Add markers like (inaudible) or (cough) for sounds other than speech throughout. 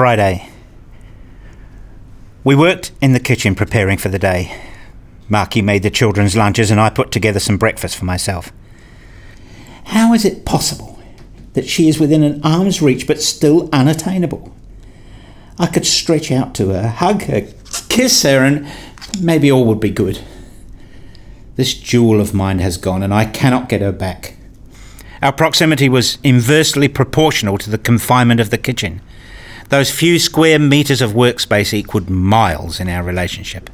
Friday. We worked in the kitchen preparing for the day. Maki made the children's lunches and I put together some breakfast for myself. How is it possible that she is within an arm's reach but still unattainable? I could stretch out to her, hug her, kiss her, and maybe all would be good. This jewel of mine has gone and I cannot get her back. Our proximity was inversely proportional to the confinement of the kitchen. Those few square metres of workspace equaled miles in our relationship.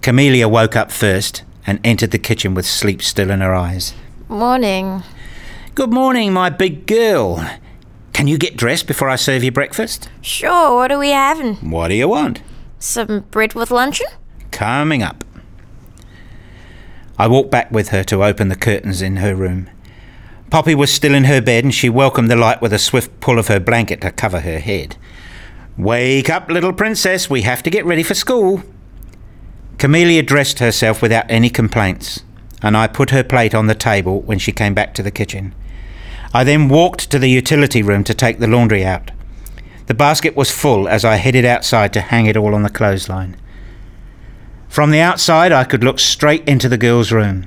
Camellia woke up first and entered the kitchen with sleep still in her eyes. Morning. Good morning, my big girl. Can you get dressed before I serve you breakfast? Sure, what are we having? What do you want? Some bread with luncheon? Coming up. I walked back with her to open the curtains in her room. Poppy was still in her bed and she welcomed the light with a swift pull of her blanket to cover her head. Wake up, little princess, we have to get ready for school. Camellia dressed herself without any complaints, and I put her plate on the table when she came back to the kitchen. I then walked to the utility room to take the laundry out. The basket was full as I headed outside to hang it all on the clothesline. From the outside, I could look straight into the girls' room.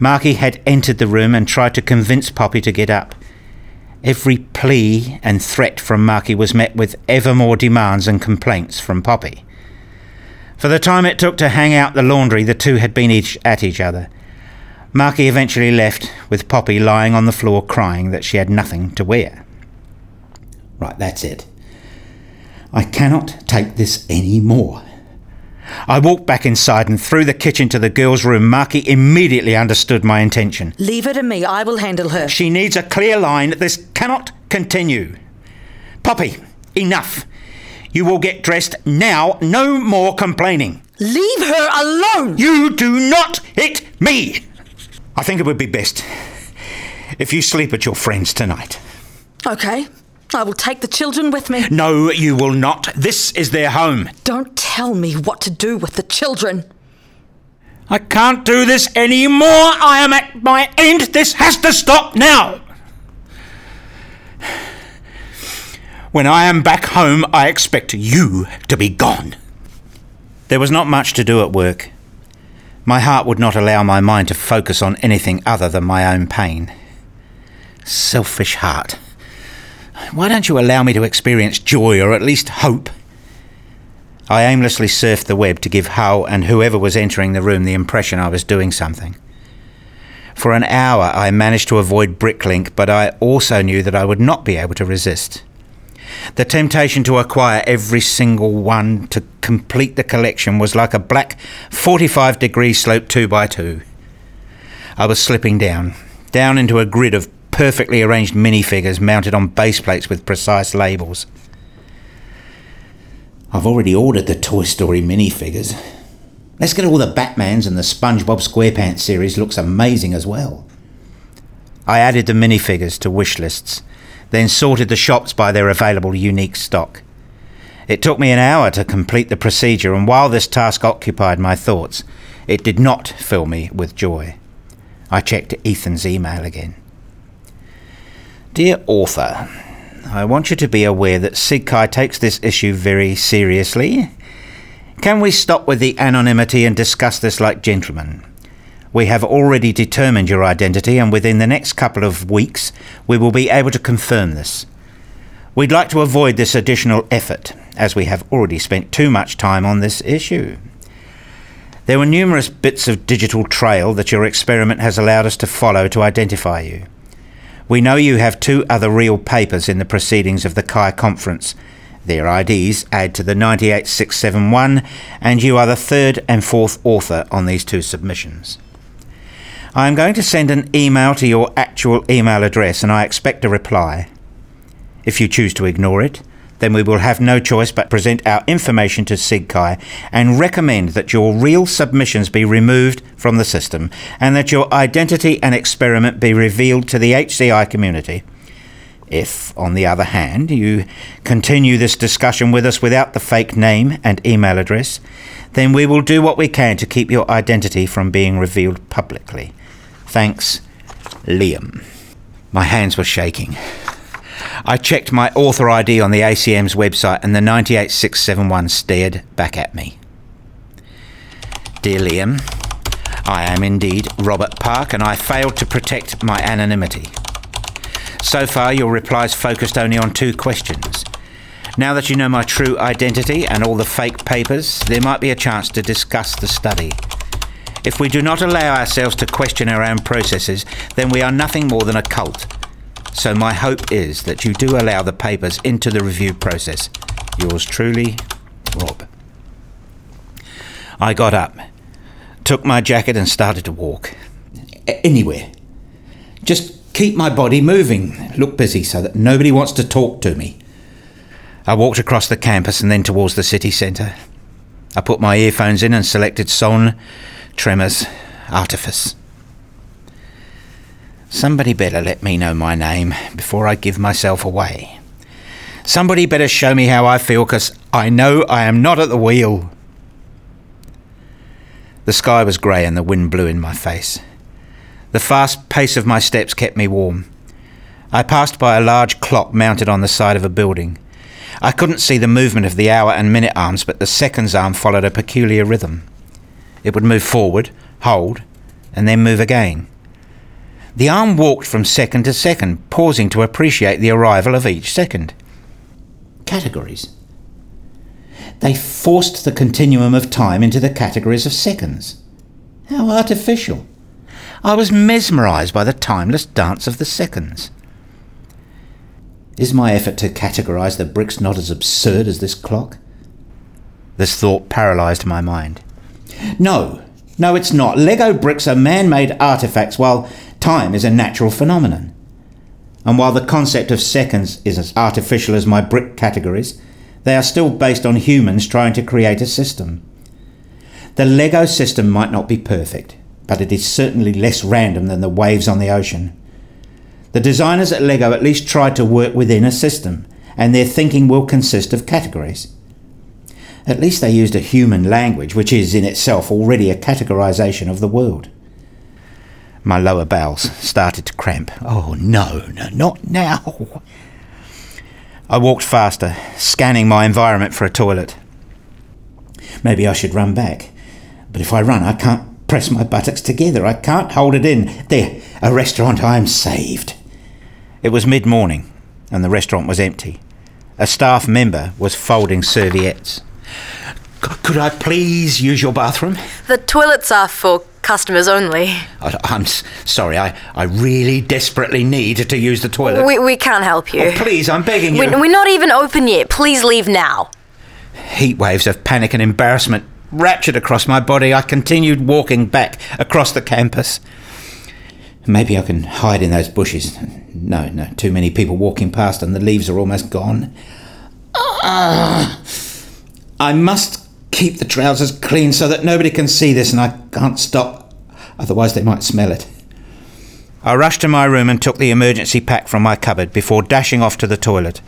Maki had entered the room and tried to convince Poppy to get up. Every plea and threat from Maki was met with ever more demands and complaints from Poppy. For the time it took to hang out the laundry, the two had been each at each other. Maki eventually left, with Poppy lying on the floor crying that she had nothing to wear. Right, that's it. I cannot take this any more. I walked back inside and through the kitchen to the girls' room. Maki immediately understood my intention. Leave her to me. I will handle her. She needs a clear line. This cannot continue. Poppy, enough. You will get dressed now. No more complaining. Leave her alone! You do not hit me! I think it would be best if you sleep at your friend's tonight. Okay. I will take the children with me. No, you will not. This is their home. Don't tell me what to do with the children. I can't do this anymore. I am at my end. This has to stop now. When I am back home, I expect you to be gone. There was not much to do at work. My heart would not allow my mind to focus on anything other than my own pain. Selfish heart. Why don't you allow me to experience joy or at least hope? I aimlessly surfed the web to give Hal and whoever was entering the room the impression I was doing something. For an hour I managed to avoid Bricklink, but I also knew that I would not be able to resist. The temptation to acquire every single one to complete the collection was like a black 45 degree slope 2 by 2 I was slipping down, down into a grid of perfectly arranged minifigures mounted on base plates with precise labels. I've already ordered the Toy Story minifigures. Let's get all the Batmans and the SpongeBob SquarePants series looks amazing as well. I added the minifigures to wish lists, then sorted the shops by their available unique stock. It took me an hour to complete the procedure, and while this task occupied my thoughts, it did not fill me with joy. I checked Ethan's email again. Dear author, I want you to be aware that SIGCHI takes this issue very seriously. Can we stop with the anonymity and discuss this like gentlemen? We have already determined your identity, and within the next couple of weeks, we will be able to confirm this. We'd like to avoid this additional effort, as we have already spent too much time on this issue. There were numerous bits of digital trail that your experiment has allowed us to follow to identify you. We know you have two other real papers in the proceedings of the Chi conference. Their IDs add to the 98671, and you are the third and fourth author on these two submissions. I am going to send an email to your actual email address, and I expect a reply. If you choose to ignore it, then we will have no choice but present our information to SIGCHI and recommend that your real submissions be removed from the system and that your identity and experiment be revealed to the HCI community. If, on the other hand, you continue this discussion with us without the fake name and email address, then we will do what we can to keep your identity from being revealed publicly. Thanks, Liam. My hands were shaking. I checked my author ID on the ACM's website and the 98671 stared back at me. Dear Liam, I am indeed Robert Park and I failed to protect my anonymity. So far, your replies focused only on two questions. Now that you know my true identity and all the fake papers, there might be a chance to discuss the study. If we do not allow ourselves to question our own processes, then we are nothing more than a cult. So my hope is that you do allow the papers into the review process. Yours truly, Rob. I got up, took my jacket, and started to walk. Anywhere. Just keep my body moving, look busy so that nobody wants to talk to me. I walked across the campus and then towards the city centre. I put my earphones in and selected SOHN, Tremors, Artifice. Somebody better let me know my name before I give myself away. Somebody better show me how I feel, because I know I am not at the wheel. The sky was grey and the wind blew in my face. The fast pace of my steps kept me warm. I passed by a large clock mounted on the side of a building. I couldn't see the movement of the hour and minute arms, but the seconds arm followed a peculiar rhythm. It would move forward, hold, and then move again. The arm walked from second to second, pausing to appreciate the arrival of each second. Categories. They forced the continuum of time into the categories of seconds. How artificial. I was mesmerised by the timeless dance of the seconds. Is my effort to categorise the bricks not as absurd as this clock? This thought paralysed my mind. No, no, it's not. Lego bricks are man made artefacts, while time is a natural phenomenon. And while the concept of seconds is as artificial as my brick categories, they are still based on humans trying to create a system. The Lego system might not be perfect, but it is certainly less random than the waves on the ocean. The designers at Lego at least tried to work within a system, and their thinking will consist of categories. At least they used a human language, which is in itself already a categorization of the world. My lower bowels started to cramp. Oh, no, no, not now. I walked faster, scanning my environment for a toilet. Maybe I should run back. But if I run, I can't press my buttocks together. I can't hold it in. There, a restaurant, I am saved. It was mid morning, and the restaurant was empty. A staff member was folding serviettes. Could I please use your bathroom? The toilets are for customers only. I, I'm s- sorry, I, I really desperately need to use the toilet. We, we can't help you. Oh, please, I'm begging you. We- We're not even open yet. Please leave now. Heat waves of panic and embarrassment raptured across my body. I continued walking back across the campus. Maybe I can hide in those bushes. No, no, too many people walking past and the leaves are almost gone. Ah, I must keep the trousers clean so that nobody can see this and I can't stop, otherwise, they might smell it. I rushed to my room and took the emergency pack from my cupboard before dashing off to the toilet.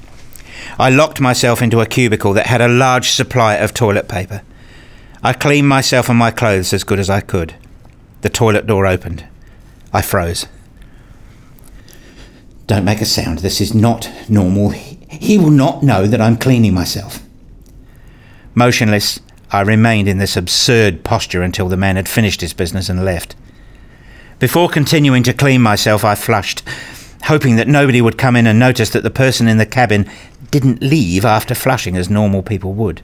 I locked myself into a cubicle that had a large supply of toilet paper. I cleaned myself and my clothes as good as I could. The toilet door opened. I froze. Don't make a sound. This is not normal. He will not know that I'm cleaning myself. Motionless, I remained in this absurd posture until the man had finished his business and left. Before continuing to clean myself, I flushed, hoping that nobody would come in and notice that the person in the cabin didn't leave after flushing as normal people would.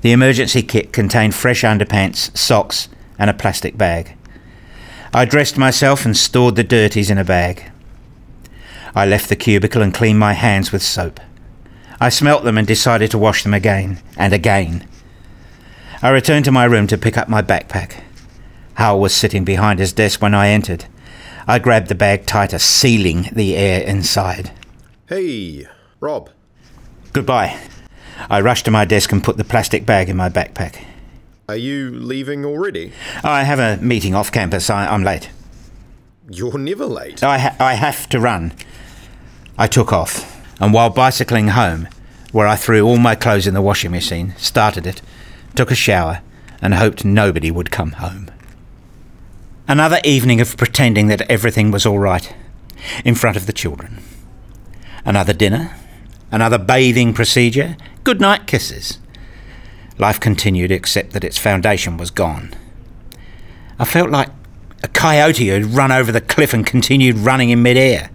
The emergency kit contained fresh underpants, socks, and a plastic bag. I dressed myself and stored the dirties in a bag. I left the cubicle and cleaned my hands with soap. I smelt them and decided to wash them again and again. I returned to my room to pick up my backpack. Hal was sitting behind his desk when I entered. I grabbed the bag tighter, sealing the air inside. Hey, Rob. Goodbye. I rushed to my desk and put the plastic bag in my backpack. Are you leaving already? I have a meeting off campus. I, I'm late. You're never late. I, ha- I have to run. I took off, and while bicycling home, where I threw all my clothes in the washing machine, started it, took a shower, and hoped nobody would come home. Another evening of pretending that everything was all right in front of the children. Another dinner, another bathing procedure, good night kisses. Life continued, except that its foundation was gone. I felt like a coyote who'd run over the cliff and continued running in midair.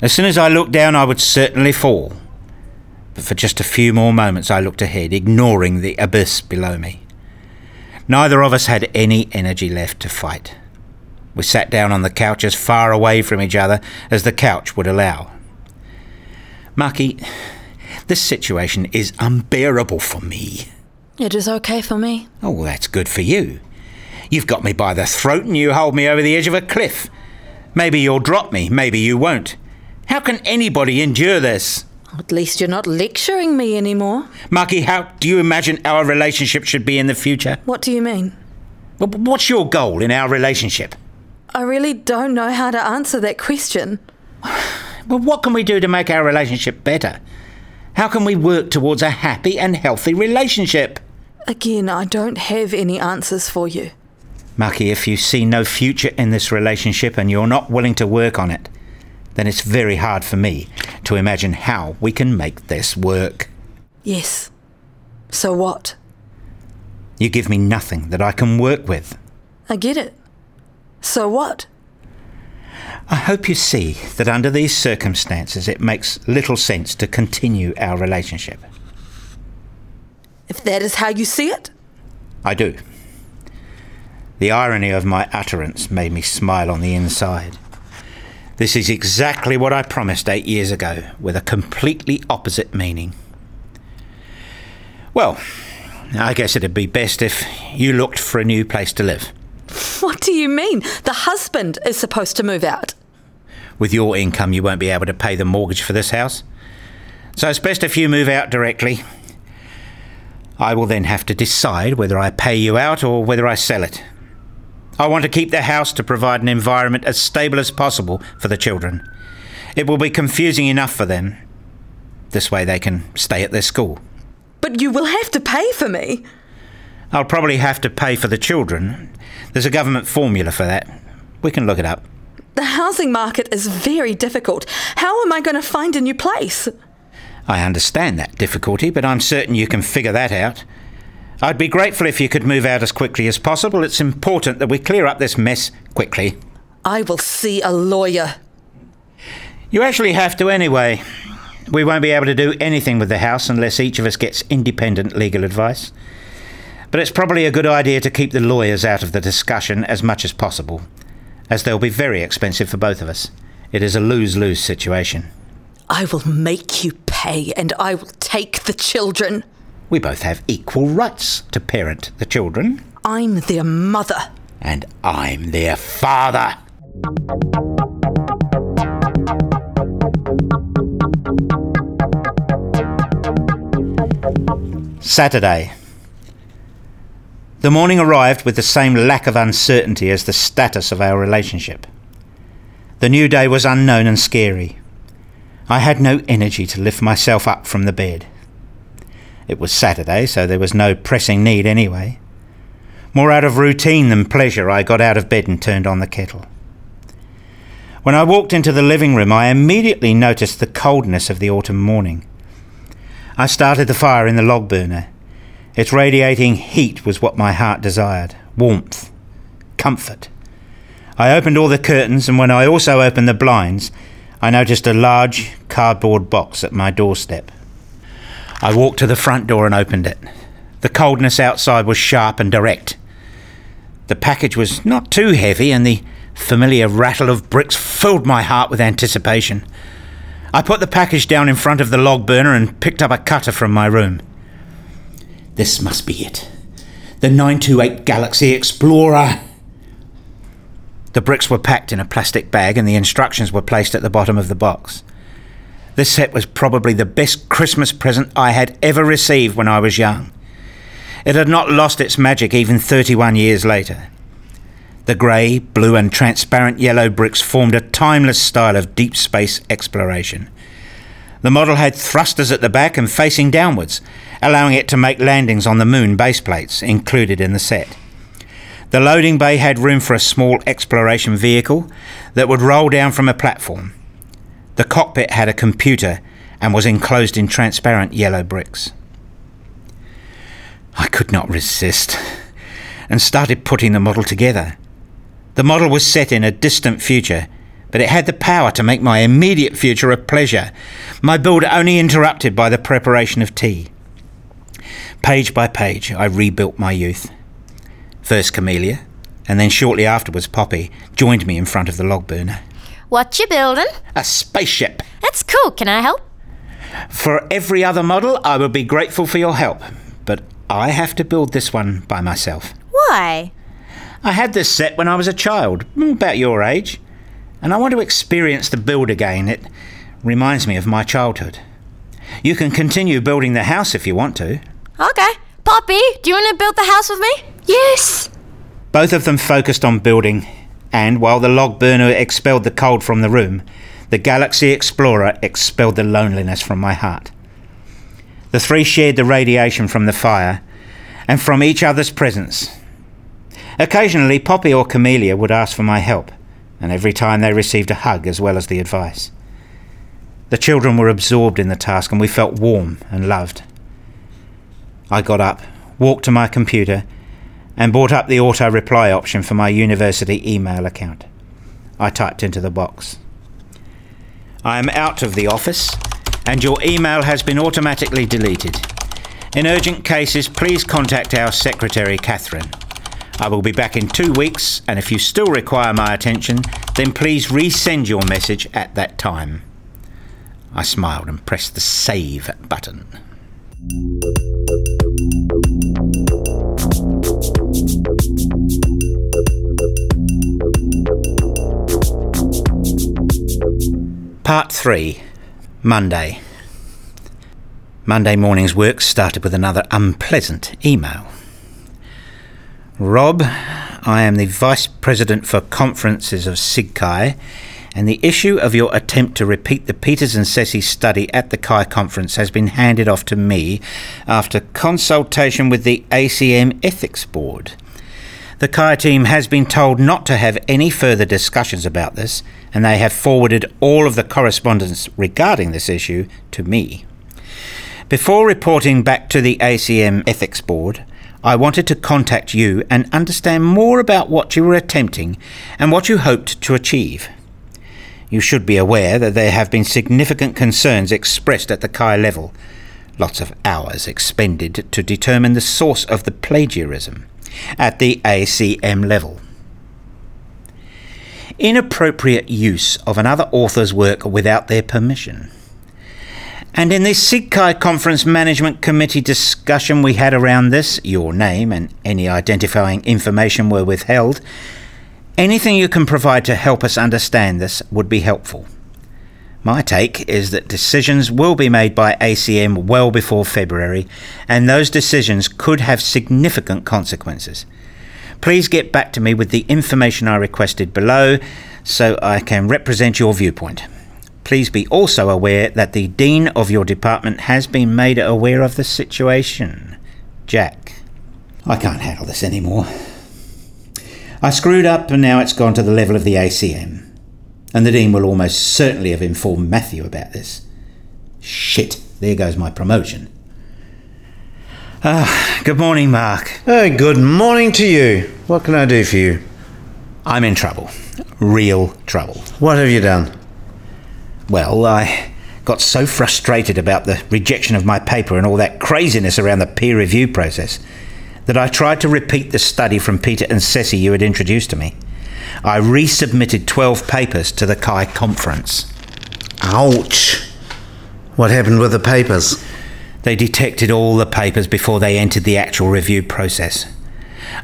As soon as I looked down, I would certainly fall. But for just a few more moments, I looked ahead, ignoring the abyss below me. Neither of us had any energy left to fight. We sat down on the couch as far away from each other as the couch would allow. Maki, this situation is unbearable for me. It is okay for me. Oh, that's good for you. You've got me by the throat and you hold me over the edge of a cliff. Maybe you'll drop me, maybe you won't. How can anybody endure this? At least you're not lecturing me anymore. Maki, how do you imagine our relationship should be in the future? What do you mean? What's your goal in our relationship? I really don't know how to answer that question. (sighs) Well, what can we do to make our relationship better? How can we work towards a happy and healthy relationship? Again, I don't have any answers for you. Maki, if you see no future in this relationship and you're not willing to work on it, then it's very hard for me to imagine how we can make this work. Yes. So what? You give me nothing that I can work with. I get it. So what? I hope you see that under these circumstances it makes little sense to continue our relationship. If that is how you see it, I do. The irony of my utterance made me smile on the inside. This is exactly what I promised eight years ago, with a completely opposite meaning. Well, I guess it'd be best if you looked for a new place to live. what do you mean? The husband is supposed to move out. With your income, you won't be able to pay the mortgage for this house. So it's best if you move out directly. I will then have to decide whether I pay you out or whether I sell it. I want to keep the house to provide an environment as stable as possible for the children. It will be confusing enough for them. This way they can stay at their school. But you will have to pay for me. I'll probably have to pay for the children. There's a government formula for that. We can look it up. The housing market is very difficult. How am I going to find a new place? I understand that difficulty, but I'm certain you can figure that out. I'd be grateful if you could move out as quickly as possible. It's important that we clear up this mess quickly. I will see a lawyer. You actually have to anyway. We won't be able to do anything with the house unless each of us gets independent legal advice. But it's probably a good idea to keep the lawyers out of the discussion as much as possible, as they'll be very expensive for both of us. It is a lose lose situation. I will make you pay and I will take the children. We both have equal rights to parent the children, I'm their mother. and I'm their father. Saturday. The morning arrived with the same lack of uncertainty as the status of our relationship. The new day was unknown and scary. I had no energy to lift myself up from the bed. It was Saturday, so there was no pressing need anyway. More out of routine than pleasure, I got out of bed and turned on the kettle. When I walked into the living room, I immediately noticed the coldness of the autumn morning. I started the fire in the log burner. Its radiating heat was what my heart desired warmth, comfort. I opened all the curtains, and when I also opened the blinds, I noticed a large cardboard box at my doorstep. I walked to the front door and opened it. The coldness outside was sharp and direct. The package was not too heavy, and the familiar rattle of bricks filled my heart with anticipation. I put the package down in front of the log burner and picked up a cutter from my room. This must be it. The 928 Galaxy Explorer. The bricks were packed in a plastic bag and the instructions were placed at the bottom of the box. This set was probably the best Christmas present I had ever received when I was young. It had not lost its magic even 31 years later. The grey, blue, and transparent yellow bricks formed a timeless style of deep space exploration. The model had thrusters at the back and facing downwards, allowing it to make landings on the moon base plates included in the set. The loading bay had room for a small exploration vehicle that would roll down from a platform. The cockpit had a computer and was enclosed in transparent yellow bricks. I could not resist and started putting the model together. The model was set in a distant future, but it had the power to make my immediate future a pleasure, my build only interrupted by the preparation of tea. Page by page, I rebuilt my youth. First Camellia, and then shortly afterwards Poppy, joined me in front of the log burner. What you building? A spaceship! That's cool. Can I help? For every other model, I would be grateful for your help, but I have to build this one by myself. Why? I had this set when I was a child, about your age, and I want to experience the build again. It reminds me of my childhood. You can continue building the house if you want to. Okay. Poppy, do you want to build the house with me? Yes! Both of them focused on building, and while the log burner expelled the cold from the room, the Galaxy Explorer expelled the loneliness from my heart. The three shared the radiation from the fire and from each other's presence. Occasionally, Poppy or Camellia would ask for my help, and every time they received a hug as well as the advice. The children were absorbed in the task, and we felt warm and loved. I got up, walked to my computer, and brought up the auto reply option for my university email account. I typed into the box. I am out of the office, and your email has been automatically deleted. In urgent cases, please contact our secretary, Catherine. I will be back in two weeks, and if you still require my attention, then please resend your message at that time. I smiled and pressed the save button. Part 3 Monday. Monday morning's work started with another unpleasant email. Rob, I am the Vice President for Conferences of SIGCHI, and the issue of your attempt to repeat the Peters and Ceci study at the Chi conference has been handed off to me after consultation with the ACM Ethics Board. The Chi team has been told not to have any further discussions about this, and they have forwarded all of the correspondence regarding this issue to me. Before reporting back to the ACM Ethics Board, I wanted to contact you and understand more about what you were attempting and what you hoped to achieve. You should be aware that there have been significant concerns expressed at the Chi level, lots of hours expended to determine the source of the plagiarism at the ACM level. Inappropriate use of another author's work without their permission. And in this SIGCHI Conference Management Committee discussion we had around this, your name and any identifying information were withheld. Anything you can provide to help us understand this would be helpful. My take is that decisions will be made by ACM well before February, and those decisions could have significant consequences. Please get back to me with the information I requested below so I can represent your viewpoint. Please be also aware that the Dean of your department has been made aware of the situation. Jack. I can't handle this anymore. I screwed up and now it's gone to the level of the ACM. And the Dean will almost certainly have informed Matthew about this. Shit, there goes my promotion. Ah, good morning, Mark. Oh, good morning to you. What can I do for you? I'm in trouble. Real trouble. What have you done? Well, I got so frustrated about the rejection of my paper and all that craziness around the peer review process that I tried to repeat the study from Peter and Ceci you had introduced to me. I resubmitted 12 papers to the Chi conference. Ouch. What happened with the papers? They detected all the papers before they entered the actual review process.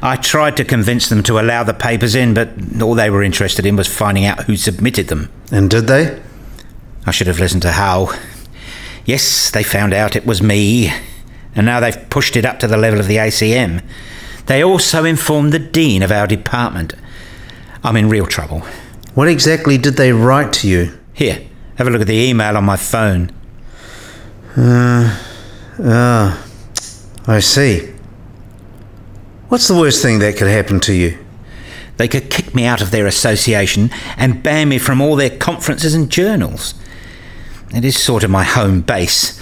I tried to convince them to allow the papers in, but all they were interested in was finding out who submitted them. And did they? I should have listened to Hal. Yes, they found out it was me, and now they've pushed it up to the level of the ACM. They also informed the Dean of our department. I'm in real trouble. What exactly did they write to you? Here, have a look at the email on my phone. Ah, I see. What's the worst thing that could happen to you? They could kick me out of their association and ban me from all their conferences and journals. It is sort of my home base.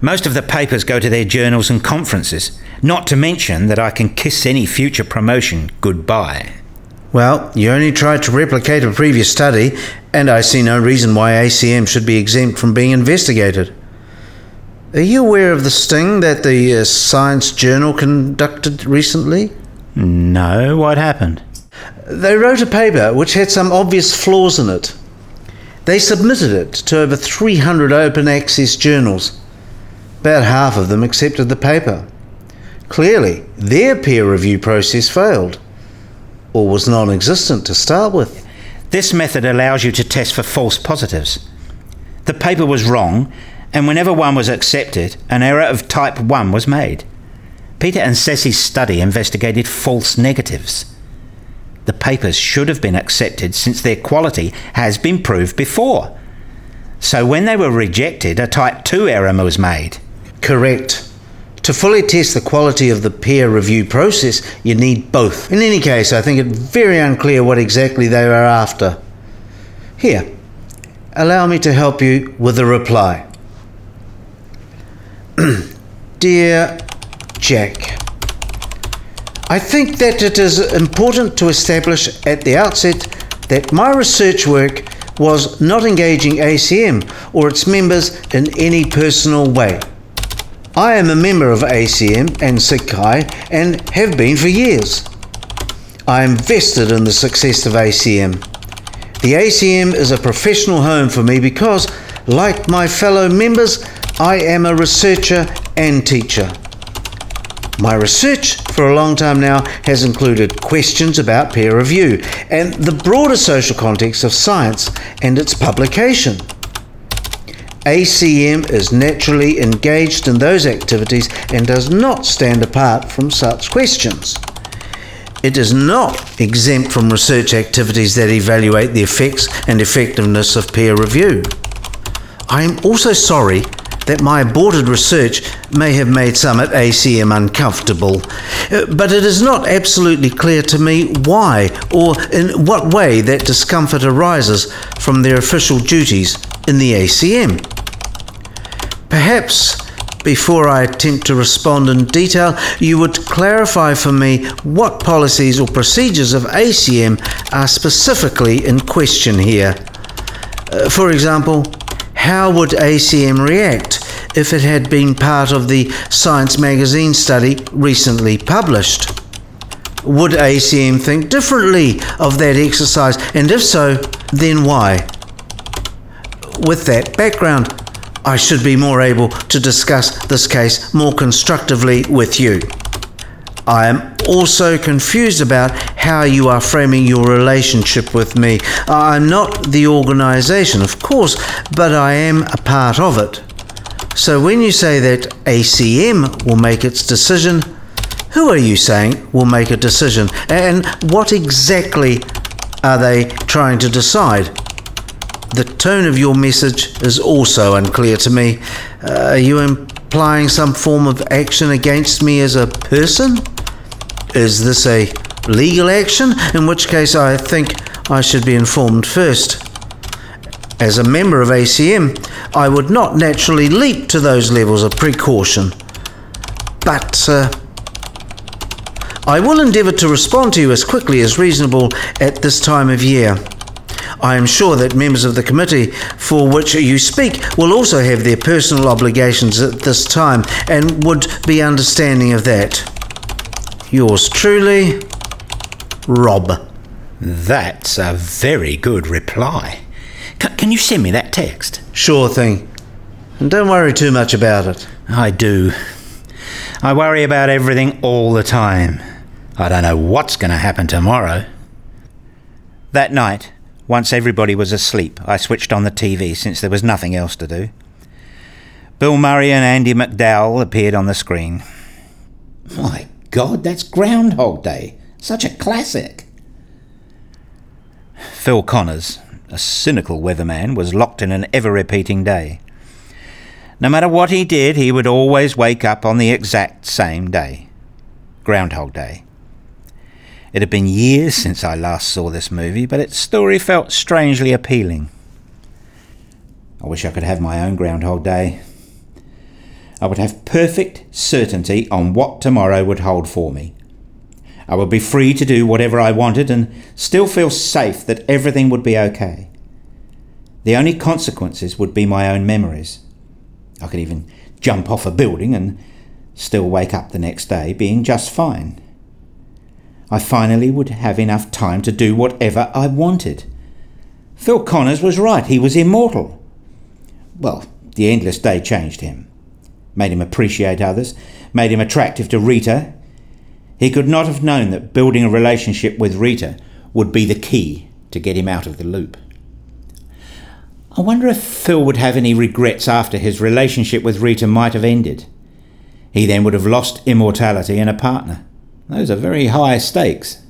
Most of the papers go to their journals and conferences, not to mention that I can kiss any future promotion goodbye. Well, you only tried to replicate a previous study, and I see no reason why ACM should be exempt from being investigated. Are you aware of the sting that the uh, Science Journal conducted recently? No, what happened? They wrote a paper which had some obvious flaws in it. They submitted it to over 300 open access journals. About half of them accepted the paper. Clearly, their peer review process failed, or was non existent to start with. This method allows you to test for false positives. The paper was wrong, and whenever one was accepted, an error of type 1 was made. Peter and Ceci's study investigated false negatives. The papers should have been accepted since their quality has been proved before. So when they were rejected, a type 2 error was made. Correct. To fully test the quality of the peer review process, you need both. In any case, I think it very unclear what exactly they were after. Here, allow me to help you with a reply. (clears throat) Dear Jack, I think that it is important to establish at the outset that my research work was not engaging ACM or its members in any personal way. I am a member of ACM and SIGCHI and have been for years. I am vested in the success of ACM. The ACM is a professional home for me because, like my fellow members, I am a researcher and teacher. My research for a long time now has included questions about peer review and the broader social context of science and its publication. ACM is naturally engaged in those activities and does not stand apart from such questions. It is not exempt from research activities that evaluate the effects and effectiveness of peer review. I am also sorry that my aborted research may have made some at ACM uncomfortable, uh, but it is not absolutely clear to me why or in what way that discomfort arises from their official duties in the ACM. Perhaps before I attempt to respond in detail, you would clarify for me what policies or procedures of ACM are specifically in question here. Uh, for example, how would ACM react if it had been part of the Science magazine study recently published? Would ACM think differently of that exercise, and if so, then why? With that background, I should be more able to discuss this case more constructively with you. I am also confused about how you are framing your relationship with me. I'm not the organisation, of course, but I am a part of it. So when you say that ACM will make its decision, who are you saying will make a decision? And what exactly are they trying to decide? The tone of your message is also unclear to me. Uh, are you implying some form of action against me as a person? Is this a legal action? In which case, I think I should be informed first. As a member of ACM, I would not naturally leap to those levels of precaution. But uh, I will endeavour to respond to you as quickly as reasonable at this time of year. I am sure that members of the committee for which you speak will also have their personal obligations at this time and would be understanding of that. Yours truly, Rob. That's a very good reply. C- can you send me that text? Sure thing. And don't worry too much about it. I do. I worry about everything all the time. I don't know what's going to happen tomorrow. That night, once everybody was asleep, I switched on the TV since there was nothing else to do. Bill Murray and Andie MacDowell appeared on the screen. My God, that's Groundhog Day. Such a classic. Phil Connors, a cynical weatherman, was locked in an ever repeating day. No matter what he did, he would always wake up on the exact same day Groundhog Day. It had been years since I last saw this movie, but its story felt strangely appealing. I wish I could have my own Groundhog Day. I would have perfect certainty on what tomorrow would hold for me. I would be free to do whatever I wanted and still feel safe that everything would be okay. The only consequences would be my own memories. I could even jump off a building and still wake up the next day being just fine. I finally would have enough time to do whatever I wanted. Phil Connors was right, he was immortal. Well, the endless day changed him, made him appreciate others, made him attractive to Rita. He could not have known that building a relationship with Rita would be the key to get him out of the loop. I wonder if Phil would have any regrets after his relationship with Rita might have ended. He then would have lost immortality and a partner. Those are very high stakes.